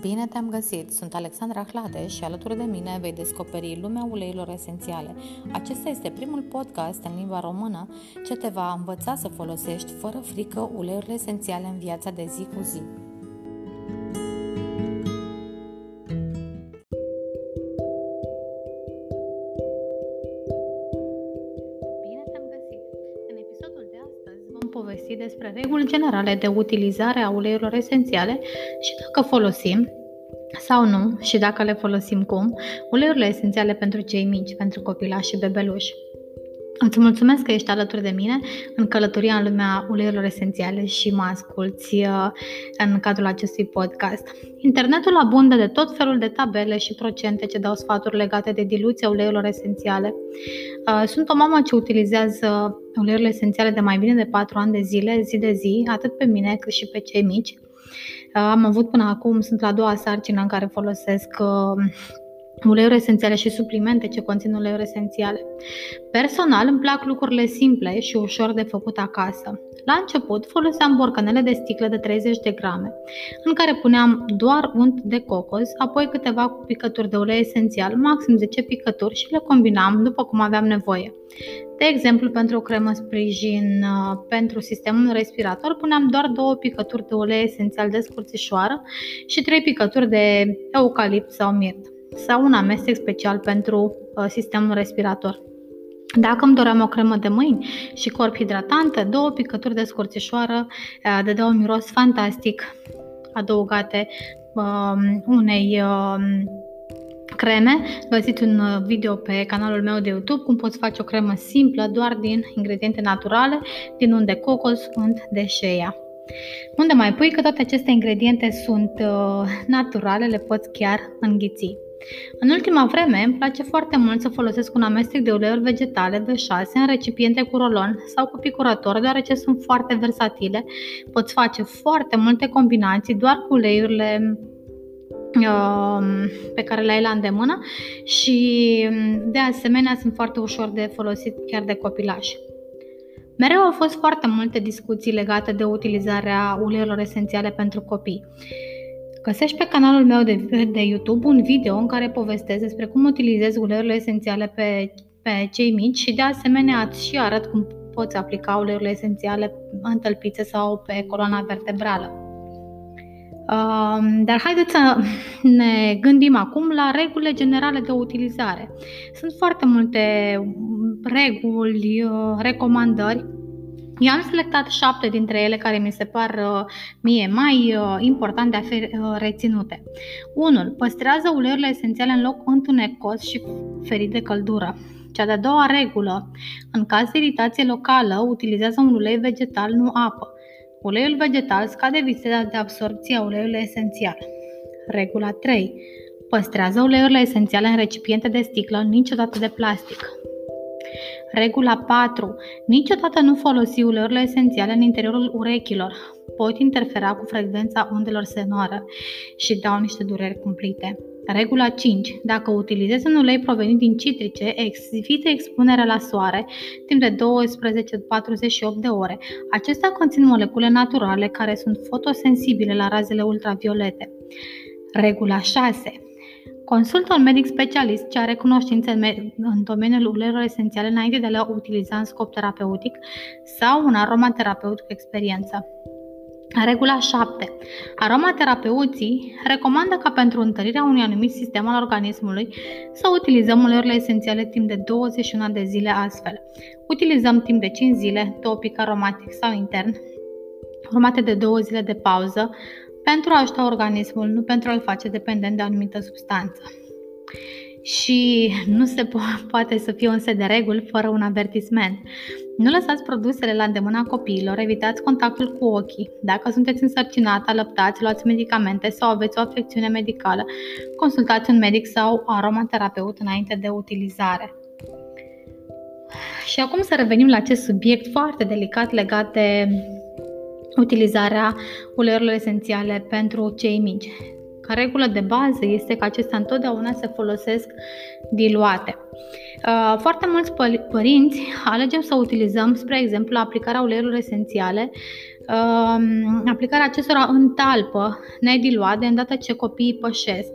Bine te-am găsit! Sunt Alexandra Hladeș și alături de mine vei descoperi lumea uleiurilor esențiale. Acesta este primul podcast în limba română ce te va învăța să folosești fără frică uleiurile esențiale în viața de zi cu zi. povesti despre reguli generale de utilizare a uleiurilor esențiale și dacă folosim sau nu și dacă le folosim cum, uleiurile esențiale pentru cei mici, pentru copilași și bebeluși. Îți mulțumesc că ești alături de mine în călătoria în lumea uleiurilor esențiale și mă asculți uh, în cadrul acestui podcast. Internetul abundă de tot felul de tabele și procente ce dau sfaturi legate de diluția uleiurilor esențiale. Uh, sunt o mamă ce utilizează uleiurile esențiale de mai bine de 4 ani de zile, zi de zi, atât pe mine cât și pe cei mici. Uh, am avut până acum, sunt la a doua sarcină în care folosesc uleiuri esențiale și suplimente ce conțin uleiuri esențiale. Personal îmi plac lucrurile simple și ușor de făcut acasă. La început foloseam borcanele de sticlă de 30 de grame, în care puneam doar unt de cocos, apoi câteva picături de ulei esențial, maxim 10 picături și le combinam după cum aveam nevoie. De exemplu, pentru o cremă sprijin uh, pentru sistemul respirator, puneam doar două picături de ulei esențial de scurțișoară și trei picături de eucalipt sau mirt sau un amestec special pentru uh, sistemul respirator. Dacă îmi doream o cremă de mâini și corp hidratantă, două picături de scurțișoară uh, dădeau un miros fantastic adăugate uh, unei uh, creme. Găsiți un uh, video pe canalul meu de YouTube cum poți face o cremă simplă doar din ingrediente naturale, din unt de cocos, unt de shea. Unde mai pui că toate aceste ingrediente sunt uh, naturale, le poți chiar înghiți. În ultima vreme, îmi place foarte mult să folosesc un amestec de uleiuri vegetale V6 în recipiente cu rolon sau cu picurator, deoarece sunt foarte versatile. Poți face foarte multe combinații doar cu uleiurile um, pe care le ai la îndemână și de asemenea sunt foarte ușor de folosit chiar de copilași. Mereu au fost foarte multe discuții legate de utilizarea uleiurilor esențiale pentru copii. Găsești pe canalul meu de, de YouTube un video în care povestesc despre cum utilizez uleiurile esențiale pe, pe cei mici și de asemenea îți și arăt cum poți aplica uleiurile esențiale în tălpițe sau pe coloana vertebrală. Um, dar haideți să ne gândim acum la regulile generale de utilizare. Sunt foarte multe reguli, uh, recomandări eu am selectat șapte dintre ele care mi se par uh, mie mai uh, important de a fi uh, reținute. 1. Păstrează uleiurile esențiale în loc întunecos și ferit de căldură. Cea de-a doua regulă. În caz de iritație locală, utilizează un ulei vegetal, nu apă. Uleiul vegetal scade viteza de absorpție a uleiului esențial. Regula 3. Păstrează uleiurile esențiale în recipiente de sticlă, niciodată de plastic. Regula 4. Niciodată nu folosi uleiurile esențiale în interiorul urechilor. Pot interfera cu frecvența undelor sonore și dau niște dureri cumplite. Regula 5. Dacă utilizezi un ulei provenit din citrice, evită expunerea la soare timp de 12-48 de ore. Acestea conțin molecule naturale care sunt fotosensibile la razele ultraviolete. Regula 6. Consultă un medic specialist ce are cunoștințe în, în domeniul uleiurilor esențiale înainte de a le utiliza în scop terapeutic sau un aromaterapeut cu experiență. Regula 7. Aromaterapeuții recomandă ca pentru întărirea unui anumit sistem al organismului să utilizăm uleiurile esențiale timp de 21 de zile astfel. Utilizăm timp de 5 zile topic, aromatic sau intern, urmate de 2 zile de pauză, pentru a ajuta organismul, nu pentru a-l face dependent de o anumită substanță. Și nu se po- poate să fie un set de reguli fără un avertisment. Nu lăsați produsele la îndemâna copiilor, evitați contactul cu ochii. Dacă sunteți însărcinat, alăptați, luați medicamente sau aveți o afecțiune medicală, consultați un medic sau aromaterapeut înainte de utilizare. Și acum să revenim la acest subiect foarte delicat legat de utilizarea uleiurilor esențiale pentru cei mici. Ca regulă de bază este că acestea întotdeauna se folosesc diluate. Uh, foarte mulți părinți alegem să utilizăm, spre exemplu, aplicarea uleiurilor esențiale uh, aplicarea acestora în talpă, nediluat, de îndată ce copiii pășesc,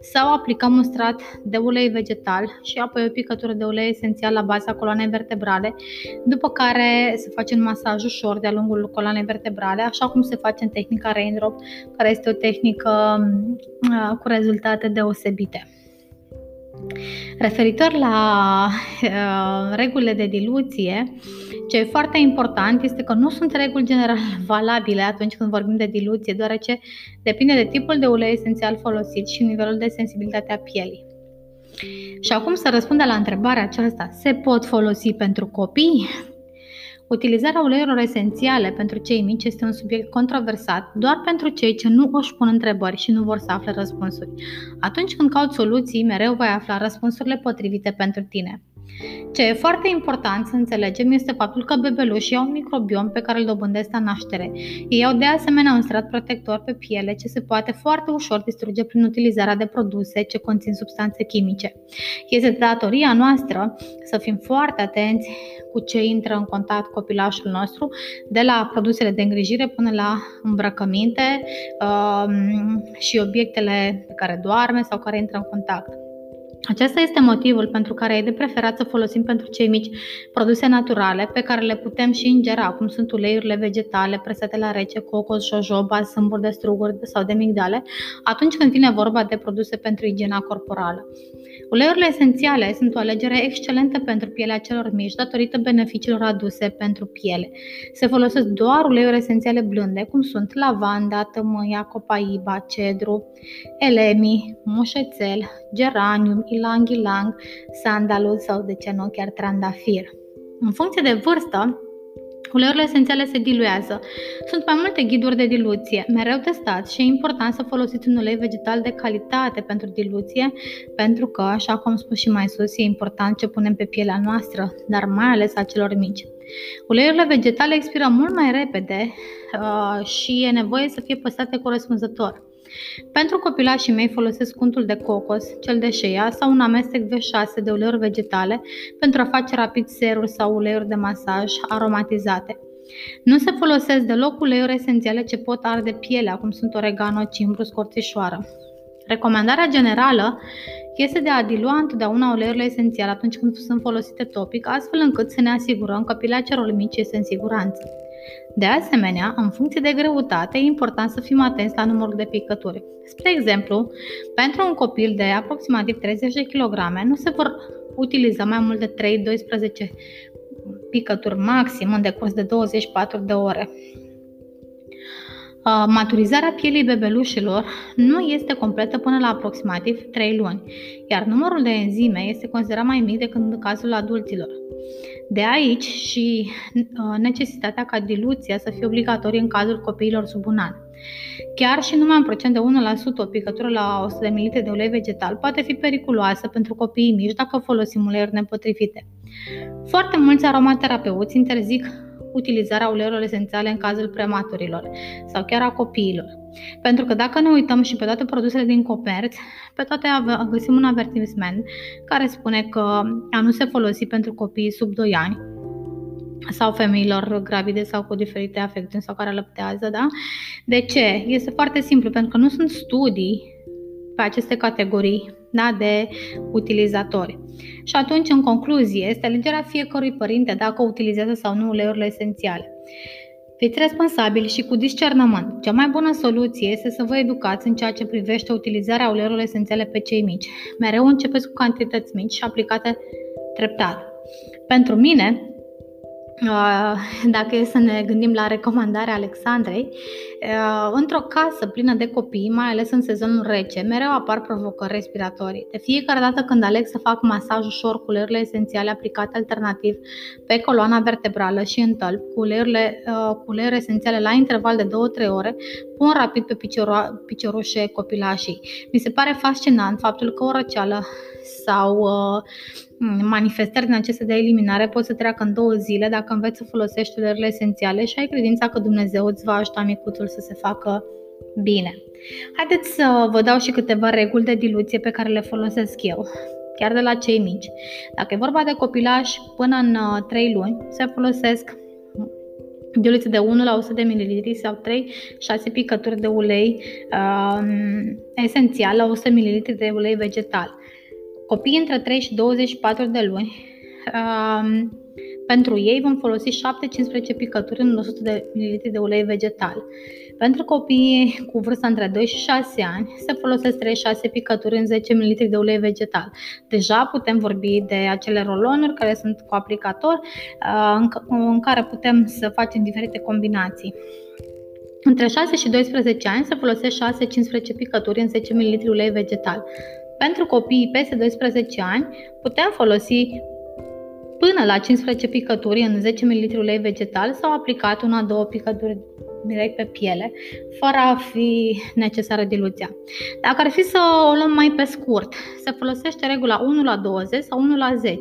sau aplicăm un strat de ulei vegetal și apoi o picătură de ulei esențial la baza coloanei vertebrale, după care se face un masaj ușor de-a lungul coloanei vertebrale, așa cum se face în tehnica Raindrop, care este o tehnică uh, cu rezultate deosebite. Referitor la uh, regulile de diluție, ce e foarte important este că nu sunt reguli general valabile atunci când vorbim de diluție, deoarece depinde de tipul de ulei esențial folosit și nivelul de sensibilitate a pielii. Și acum să răspundă la întrebarea aceasta, se pot folosi pentru copii? Utilizarea uleiurilor esențiale pentru cei mici este un subiect controversat doar pentru cei ce nu își pun întrebări și nu vor să afle răspunsuri. Atunci când cauți soluții, mereu vei afla răspunsurile potrivite pentru tine. Ce e foarte important să înțelegem este faptul că bebelușii au un microbiom pe care îl dobândesc la naștere. Ei au de asemenea un strat protector pe piele ce se poate foarte ușor distruge prin utilizarea de produse ce conțin substanțe chimice. Este datoria noastră să fim foarte atenți cu ce intră în contact copilașul nostru, de la produsele de îngrijire până la îmbrăcăminte um, și obiectele pe care doarme sau care intră în contact. Acesta este motivul pentru care e de preferat să folosim pentru cei mici produse naturale pe care le putem și ingera, cum sunt uleiurile vegetale presate la rece, cocos, jojoba, sâmburi de struguri sau de migdale, atunci când vine vorba de produse pentru igiena corporală. Uleiurile esențiale sunt o alegere excelentă pentru pielea celor mici datorită beneficiilor aduse pentru piele. Se folosesc doar uleiuri esențiale blânde, cum sunt lavanda, tămâia, copaiba, cedru, elemi, mușețel, geranium, ilang-ilang, sandalul sau, de ce nu, chiar trandafir. În funcție de vârstă, Uleiurile esențiale se diluează. Sunt mai multe ghiduri de diluție, mereu testat și e important să folosiți un ulei vegetal de calitate pentru diluție, pentru că, așa cum am spus și mai sus, e important ce punem pe pielea noastră, dar mai ales a celor mici. Uleiurile vegetale expiră mult mai repede uh, și e nevoie să fie păstrate corespunzător. Pentru copilașii mei folosesc untul de cocos, cel de șeia sau un amestec V6 de uleiuri vegetale pentru a face rapid seruri sau uleiuri de masaj aromatizate. Nu se folosesc deloc uleiuri esențiale ce pot arde pielea, cum sunt oregano, cimbru, scorțișoară. Recomandarea generală este de a dilua întotdeauna uleiurile esențiale atunci când sunt folosite topic, astfel încât să ne asigurăm că pielea celor mici este în siguranță. De asemenea, în funcție de greutate, e important să fim atenți la numărul de picături. Spre exemplu, pentru un copil de aproximativ 30 de kg nu se vor utiliza mai mult de 3-12 picături maxim în decurs de 24 de ore. Maturizarea pielii bebelușilor nu este completă până la aproximativ 3 luni, iar numărul de enzime este considerat mai mic decât în cazul adulților. De aici și uh, necesitatea ca diluția să fie obligatorie în cazul copiilor sub un an. Chiar și numai în procent de 1% o picătură la 100 de ml de ulei vegetal poate fi periculoasă pentru copiii mici dacă folosim uleiuri nepotrivite. Foarte mulți aromaterapeuți interzic utilizarea uleiurilor esențiale în cazul prematurilor sau chiar a copiilor. Pentru că dacă ne uităm și pe toate produsele din comerț, pe toate găsim un avertisment care spune că a nu se folosi pentru copii sub 2 ani sau femeilor gravide sau cu diferite afecțiuni sau care lăptează, da? De ce? Este foarte simplu, pentru că nu sunt studii pe aceste categorii da, de utilizatori. Și atunci, în concluzie, este alegerea fiecărui părinte dacă utilizează sau nu uleiurile esențiale. Fiți responsabili și cu discernământ. Cea mai bună soluție este să vă educați în ceea ce privește utilizarea uleiurilor esențiale pe cei mici. Mereu începeți cu cantități mici și aplicate treptat. Pentru mine, Uh, dacă e să ne gândim la recomandarea Alexandrei, uh, într-o casă plină de copii, mai ales în sezonul rece, mereu apar provocări respiratorii. De fiecare dată când aleg să fac masaj ușor cu uleiurile esențiale aplicate alternativ pe coloana vertebrală și în tălp, cu uleiurile, uh, cu uleiuri esențiale la interval de 2-3 ore, pun rapid pe piciorușe copilașii. Mi se pare fascinant faptul că o răceală sau uh, manifestări din acestea de eliminare pot să treacă în două zile dacă înveți să folosești uleiurile esențiale și ai credința că Dumnezeu îți va ajuta micuțul să se facă bine. Haideți să vă dau și câteva reguli de diluție pe care le folosesc eu. chiar de la cei mici. Dacă e vorba de copilași până în 3 uh, luni, se folosesc diluție de 1 la 100 de ml sau 3-6 picături de ulei um, esențial la 100 ml de ulei vegetal. Copiii între 3 și 24 de luni um, pentru ei vom folosi 7-15 picături în 100 de ml de ulei vegetal. Pentru copiii cu vârsta între 2 și 6 ani se folosesc 3-6 picături în 10 ml de ulei vegetal. Deja putem vorbi de acele rolonuri care sunt cu aplicator uh, în care putem să facem diferite combinații. Între 6 și 12 ani se folosesc 6-15 picături în 10 ml ulei vegetal. Pentru copiii peste 12 ani putem folosi până la 15 picături în 10 ml ulei vegetal sau aplicat una-două picături direct pe piele, fără a fi necesară diluția. Dacă ar fi să o luăm mai pe scurt, se folosește regula 1 la 20 sau 1 la 10,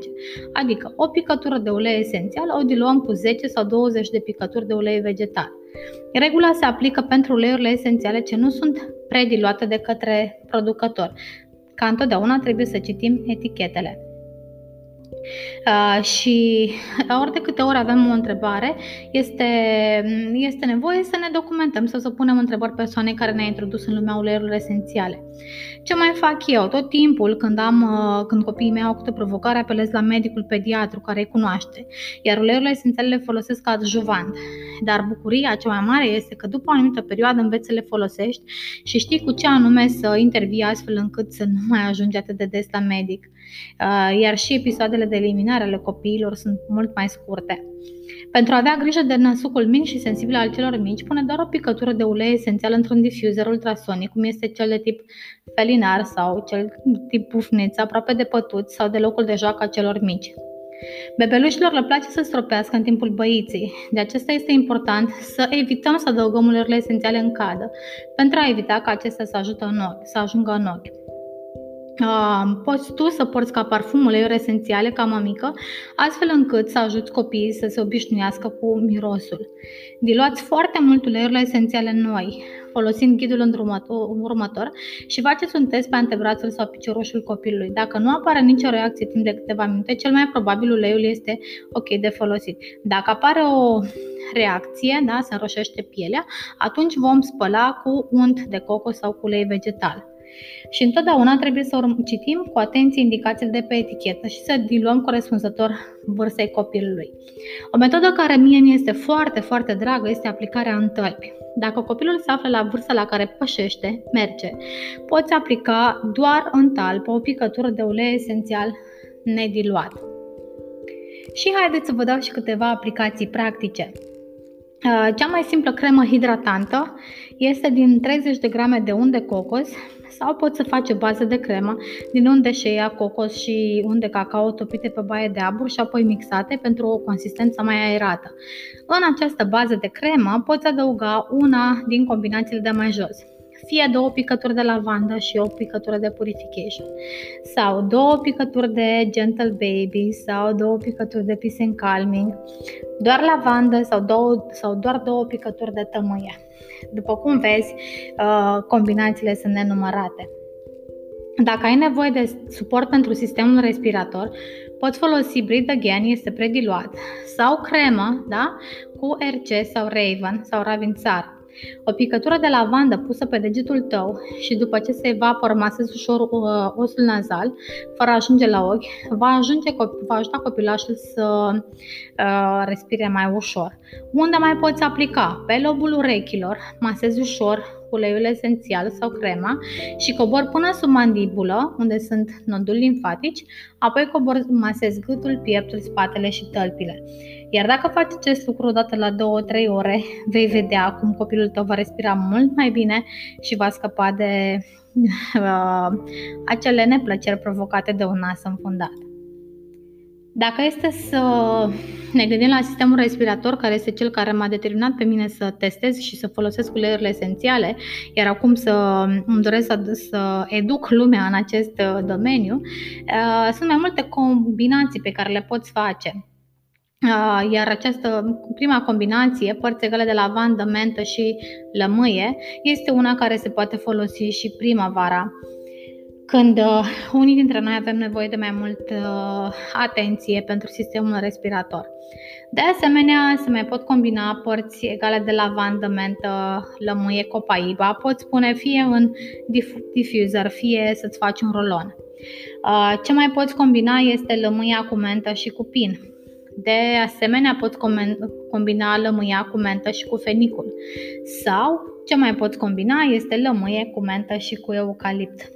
adică o picătură de ulei esențial o diluăm cu 10 sau 20 de picături de ulei vegetal. Regula se aplică pentru uleiurile esențiale ce nu sunt prediluate de către producător. Ca întotdeauna trebuie să citim etichetele. Uh, și ori de câte ori avem o întrebare, este, este nevoie să ne documentăm sau să punem întrebări persoanei care ne-a introdus în lumea uleiurilor esențiale. Ce mai fac eu? Tot timpul când, am, uh, când copiii mei au câte provocare, apelez la medicul pediatru care îi cunoaște, iar uleiurile esențiale le folosesc ca adjuvant. Dar bucuria cea mai mare este că după o anumită perioadă înveți să le folosești și știi cu ce anume să intervii astfel încât să nu mai ajungi atât de des la medic. Uh, iar și episoadele de eliminare ale copiilor sunt mult mai scurte. Pentru a avea grijă de năsucul mic și sensibil al celor mici, pune doar o picătură de ulei esențial într-un difuzer ultrasonic, cum este cel de tip felinar sau cel tip pufniță, aproape de pătuți sau de locul de joacă a celor mici. Bebelușilor le place să stropească în timpul băiții, de acesta este important să evităm să adăugăm uleiurile esențiale în cadă, pentru a evita ca acestea să, ajută în ochi, să ajungă în ochi. Uh, poți tu să porți ca parfum uleiuri esențiale ca mămică, astfel încât să ajuți copiii să se obișnuiască cu mirosul. Diluați foarte mult uleiurile esențiale noi, folosind ghidul următor și faceți un test pe antebrațul sau piciorușul copilului. Dacă nu apare nicio reacție timp de câteva minute, cel mai probabil uleiul este ok de folosit. Dacă apare o reacție, da, se înroșește pielea, atunci vom spăla cu unt de cocos sau cu ulei vegetal. Și întotdeauna trebuie să citim cu atenție indicațiile de pe etichetă și să diluăm corespunzător vârstei copilului. O metodă care mie mi este foarte, foarte dragă este aplicarea în tălpi. Dacă copilul se află la vârsta la care pășește, merge, poți aplica doar în talpă o picătură de ulei esențial nediluat. Și haideți să vă dau și câteva aplicații practice. Cea mai simplă cremă hidratantă este din 30 de grame de unt de cocos sau poți să faci o bază de cremă din unde șeia, cocos și unde cacao topite pe baie de abur și apoi mixate pentru o consistență mai aerată. În această bază de cremă poți adăuga una din combinațiile de mai jos fie două picături de lavandă și o picătură de purification sau două picături de gentle baby sau două picături de peace and calming, doar lavandă sau, două, sau doar două picături de tămâie. După cum vezi, uh, combinațiile sunt nenumărate. Dacă ai nevoie de suport pentru sistemul respirator, poți folosi Breathe Again, este prediluat, sau cremă da? cu RC sau Raven sau Ravințar. O picătură de lavandă pusă pe degetul tău și după ce se evaporă, masezi ușor uh, osul nazal, fără a ajunge la ochi, va, ajunge, va ajuta copilașul să uh, respire mai ușor. Unde mai poți aplica? Pe lobul urechilor, masezi ușor uleiul esențial sau crema și cobor până sub mandibulă, unde sunt noduli limfatici, apoi cobor masez gâtul, pieptul, spatele și tălpile. Iar dacă faci acest lucru odată la 2-3 ore, vei vedea cum copilul tău va respira mult mai bine și va scăpa de uh, acele neplăceri provocate de un nas înfundat. Dacă este să ne gândim la sistemul respirator, care este cel care m-a determinat pe mine să testez și să folosesc uleiurile esențiale, iar acum să îmi doresc să, să educ lumea în acest uh, domeniu, uh, sunt mai multe combinații pe care le poți face. Uh, iar această prima combinație, părți egale de lavandă, mentă și lămâie, este una care se poate folosi și primăvara când uh, unii dintre noi avem nevoie de mai mult uh, atenție pentru sistemul respirator. De asemenea, se mai pot combina părți egale de lavandă, mentă, lămâie, copaiba. Poți pune fie în diffuser, fie să-ți faci un rolon. Uh, ce mai poți combina este lămâia cu mentă și cu pin. De asemenea, poți combina lămâia cu mentă și cu fenicul. Sau ce mai poți combina este lămâie cu mentă și cu eucalipt.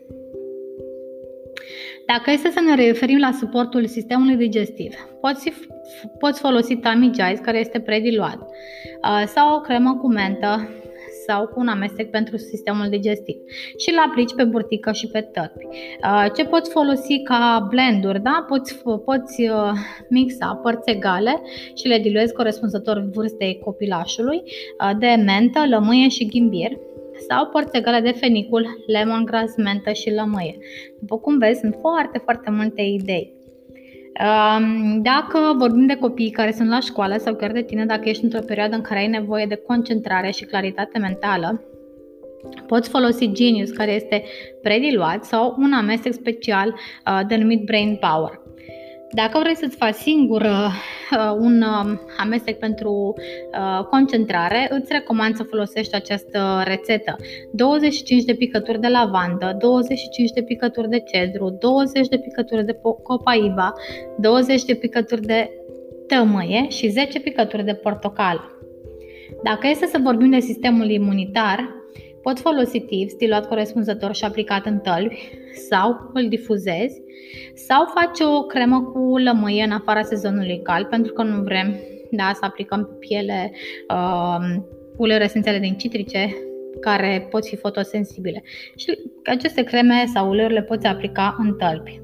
Dacă este să ne referim la suportul sistemului digestiv, poți, poți folosi Tamigize, care este prediluat, uh, sau o cremă cu mentă sau cu un amestec pentru sistemul digestiv și îl aplici pe burtică și pe tălpi. Uh, ce poți folosi ca blenduri, da? Poți, poți uh, mixa părți egale și le diluezi corespunzător vârstei copilașului de mentă, lămâie și ghimbir sau părți egale de fenicul, lemongrass, mentă și lămâie. După cum vezi, sunt foarte, foarte multe idei. Dacă vorbim de copii care sunt la școală sau chiar de tine, dacă ești într-o perioadă în care ai nevoie de concentrare și claritate mentală, Poți folosi Genius, care este prediluat, sau un amestec special uh, denumit Brain Power. Dacă vrei să-ți faci singur uh, un uh, amestec pentru uh, concentrare, îți recomand să folosești această rețetă. 25 de picături de lavandă, 25 de picături de cedru, 20 de picături de copaiba, 20 de picături de tămâie și 10 picături de portocală. Dacă este să vorbim de sistemul imunitar, Pot folosi tips diluat corespunzător și aplicat în tălpi sau îl difuzezi sau faci o cremă cu lămâie în afara sezonului cald pentru că nu vrem da, să aplicăm pe piele uh, uleiuri esențiale din citrice care pot fi fotosensibile. Și aceste creme sau uleiuri le poți aplica în tălpi.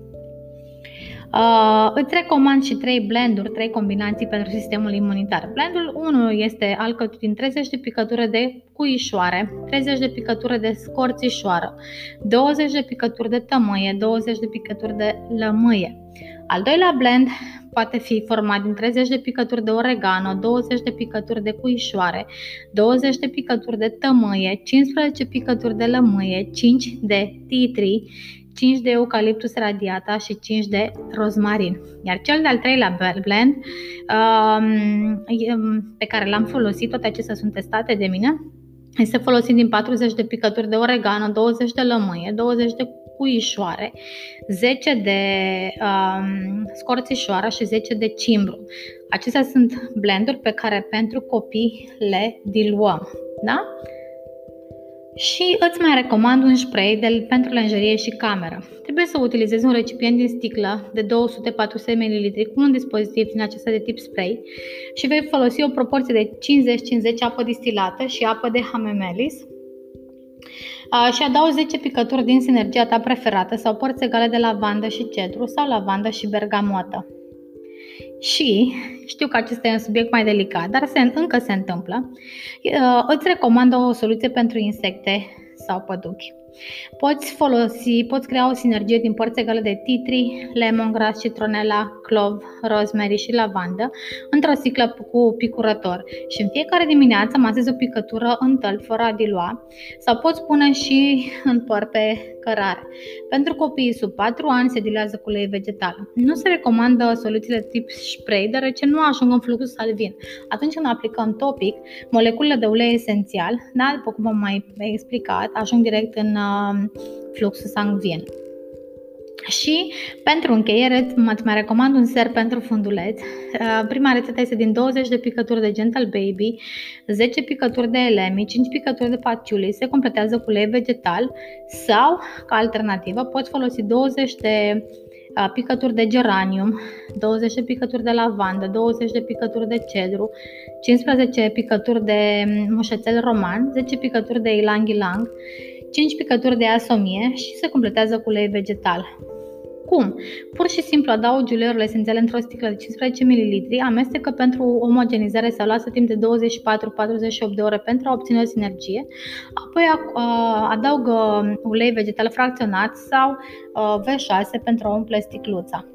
Uh, îți recomand și 3 blenduri, 3 combinații pentru sistemul imunitar. Blendul 1 este alcătuit din 30 de picături de cuișoare, 30 de picături de scorțișoară, 20 de picături de tămâie, 20 de picături de lămâie. Al doilea blend poate fi format din 30 de picături de oregano, 20 de picături de cuișoare, 20 de picături de tămâie, 15 picături de lămâie, 5 de titri, 5 de eucaliptus radiata și 5 de rozmarin. Iar cel de-al treilea blend um, pe care l-am folosit, toate acestea sunt testate de mine, este folosit din 40 de picături de oregano, 20 de lămâie, 20 de cuișoare, 10 de um, scorțișoară și 10 de cimbru. Acestea sunt blenduri pe care pentru copii le diluăm. Da? Și îți mai recomand un spray de, pentru lenjerie și cameră. Trebuie să utilizezi un recipient din sticlă de 200-400 ml cu un dispozitiv din acesta de tip spray și vei folosi o proporție de 50-50 apă distilată și apă de hamemelis și adaugi 10 picături din sinergia ta preferată sau părți egale de lavandă și cedru sau lavandă și bergamotă. Și știu că acesta e un subiect mai delicat, dar se, încă se întâmplă. Uh, îți recomand o soluție pentru insecte sau păduchi. Poți folosi, poți crea o sinergie din părți egale de titri, lemongrass, citronela, clov, rosemary și lavandă într-o sticlă cu picurător și în fiecare dimineață masezi o picătură în tăl fără a dilua sau poți pune și în păr pe cărare. Pentru copiii sub 4 ani se dilează cu ulei vegetal. Nu se recomandă soluțiile tip spray, deoarece nu ajung în fluxul salvin. Atunci când aplicăm topic, moleculele de ulei esențial, da, după cum am mai explicat, ajung direct în uh, fluxul sanguin. Și pentru încheiere îți mai recomand un ser pentru funduleți. Uh, prima rețetă este din 20 de picături de Gentle Baby, 10 picături de elemi, 5 picături de patchouli, se completează cu ulei vegetal sau, ca alternativă, poți folosi 20 de uh, picături de geranium, 20 de picături de lavandă, 20 de picături de cedru, 15 picături de mușețel roman, 10 picături de ilang ilang 5 picături de asomie și se completează cu ulei vegetal. Cum? Pur și simplu adaugi uleiurile esențiale într-o sticlă de 15 ml, amestecă pentru omogenizare sau lasă timp de 24-48 de ore pentru a obține o sinergie, apoi adaugă ulei vegetal fracționat sau V6 pentru a umple sticluța.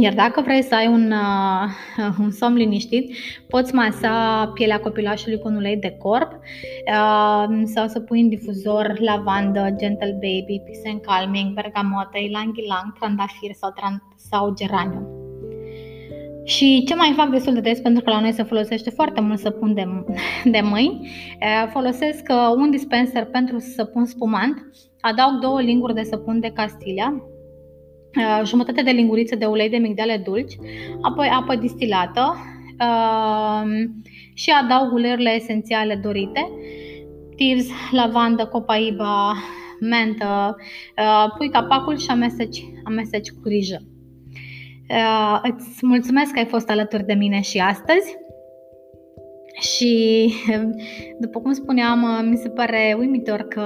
Iar dacă vrei să ai un, uh, un somn liniștit, poți masa pielea copilașului cu un ulei de corp uh, sau să pui în difuzor lavandă, gentle baby, peace and calming, bergamotă, ylang ylang, trandafir sau, tran- sau geranium. Și ce mai fac destul de des, pentru că la noi se folosește foarte mult săpun de, de mâini, uh, folosesc uh, un dispenser pentru săpun spumant, adaug două linguri de săpun de Castilia, Uh, jumătate de linguriță de ulei de migdale dulci, apoi apă distilată uh, și adaug uleiurile esențiale dorite, tivs, lavandă, copaiba, mentă, uh, pui capacul și amesteci, amesteci cu grijă. Îți mulțumesc că ai fost alături de mine și astăzi. Și, după cum spuneam, mi se pare uimitor că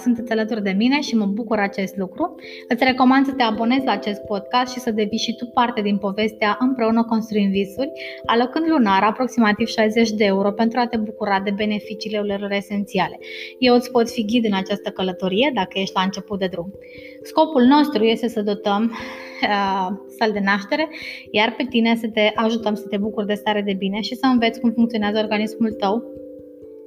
sunteți alături de mine și mă bucur acest lucru. Îți recomand să te abonezi la acest podcast și să devii și tu parte din povestea Împreună construim visuri, alocând lunar aproximativ 60 de euro pentru a te bucura de beneficiile uleiurilor esențiale. Eu îți pot fi ghid în această călătorie dacă ești la început de drum. Scopul nostru este să dotăm uh, sal de naștere, iar pe tine să te ajutăm să te bucuri de stare de bine și să înveți cum funcționează organismul tău.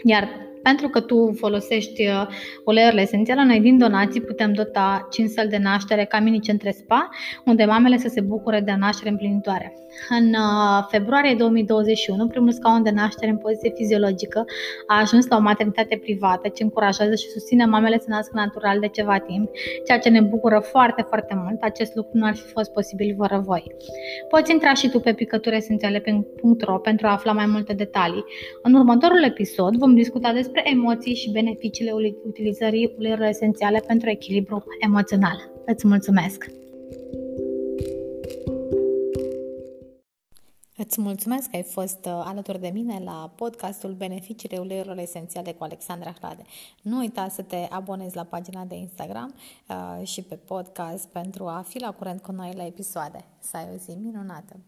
Iar pentru că tu folosești uh, uleiurile esențiale, noi din donații putem dota 5 săli de naștere ca mini centre spa, unde mamele să se bucure de o naștere împlinitoare. În uh, februarie 2021, primul scaun de naștere în poziție fiziologică a ajuns la o maternitate privată ce încurajează și susține mamele să nască natural de ceva timp, ceea ce ne bucură foarte, foarte mult. Acest lucru nu ar fi fost posibil fără voi. Poți intra și tu pe picăturiesențiale.ro pentru a afla mai multe detalii. În următorul episod vom discuta despre despre emoții și beneficiile utilizării uleiurilor esențiale pentru echilibru emoțional. Îți mulțumesc! Îți mulțumesc că ai fost uh, alături de mine la podcastul Beneficiile uleiurilor esențiale cu Alexandra Hlade. Nu uita să te abonezi la pagina de Instagram uh, și pe podcast pentru a fi la curent cu noile episoade. Să ai o zi minunată!